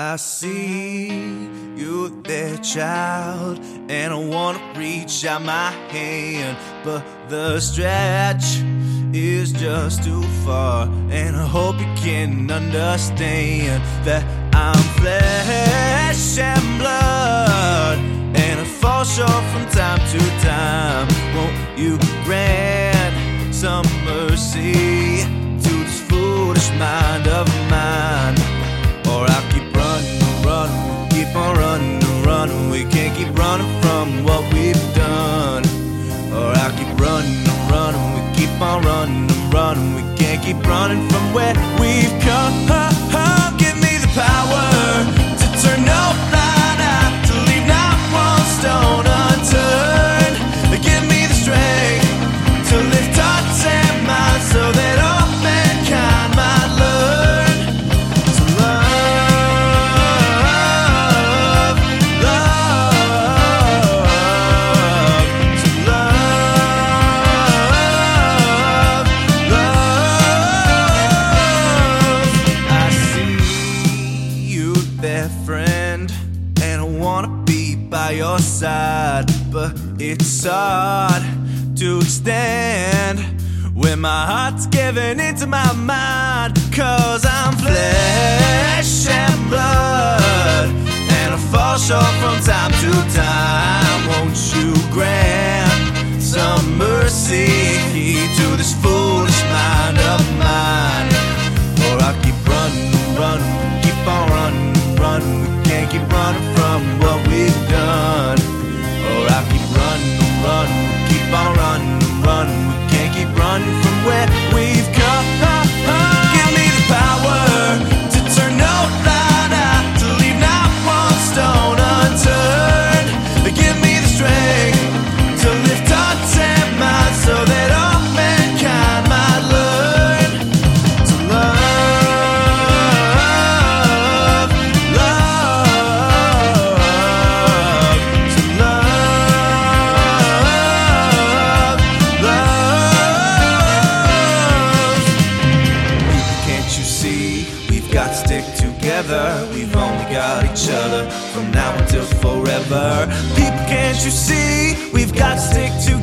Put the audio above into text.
I see you there, child, and I wanna reach out my hand, but the stretch is just too far. And I hope you can understand that I'm flesh and blood, and I fall short from time to time. Wanna be by your side, but it's hard to extend when my heart's giving into my mind. Cause I'm flesh and blood, and I fall short from running. We can't keep running from where we've come. See we've got to stick together? We've only got each other from now until forever. People, can't you see we've got to stick together?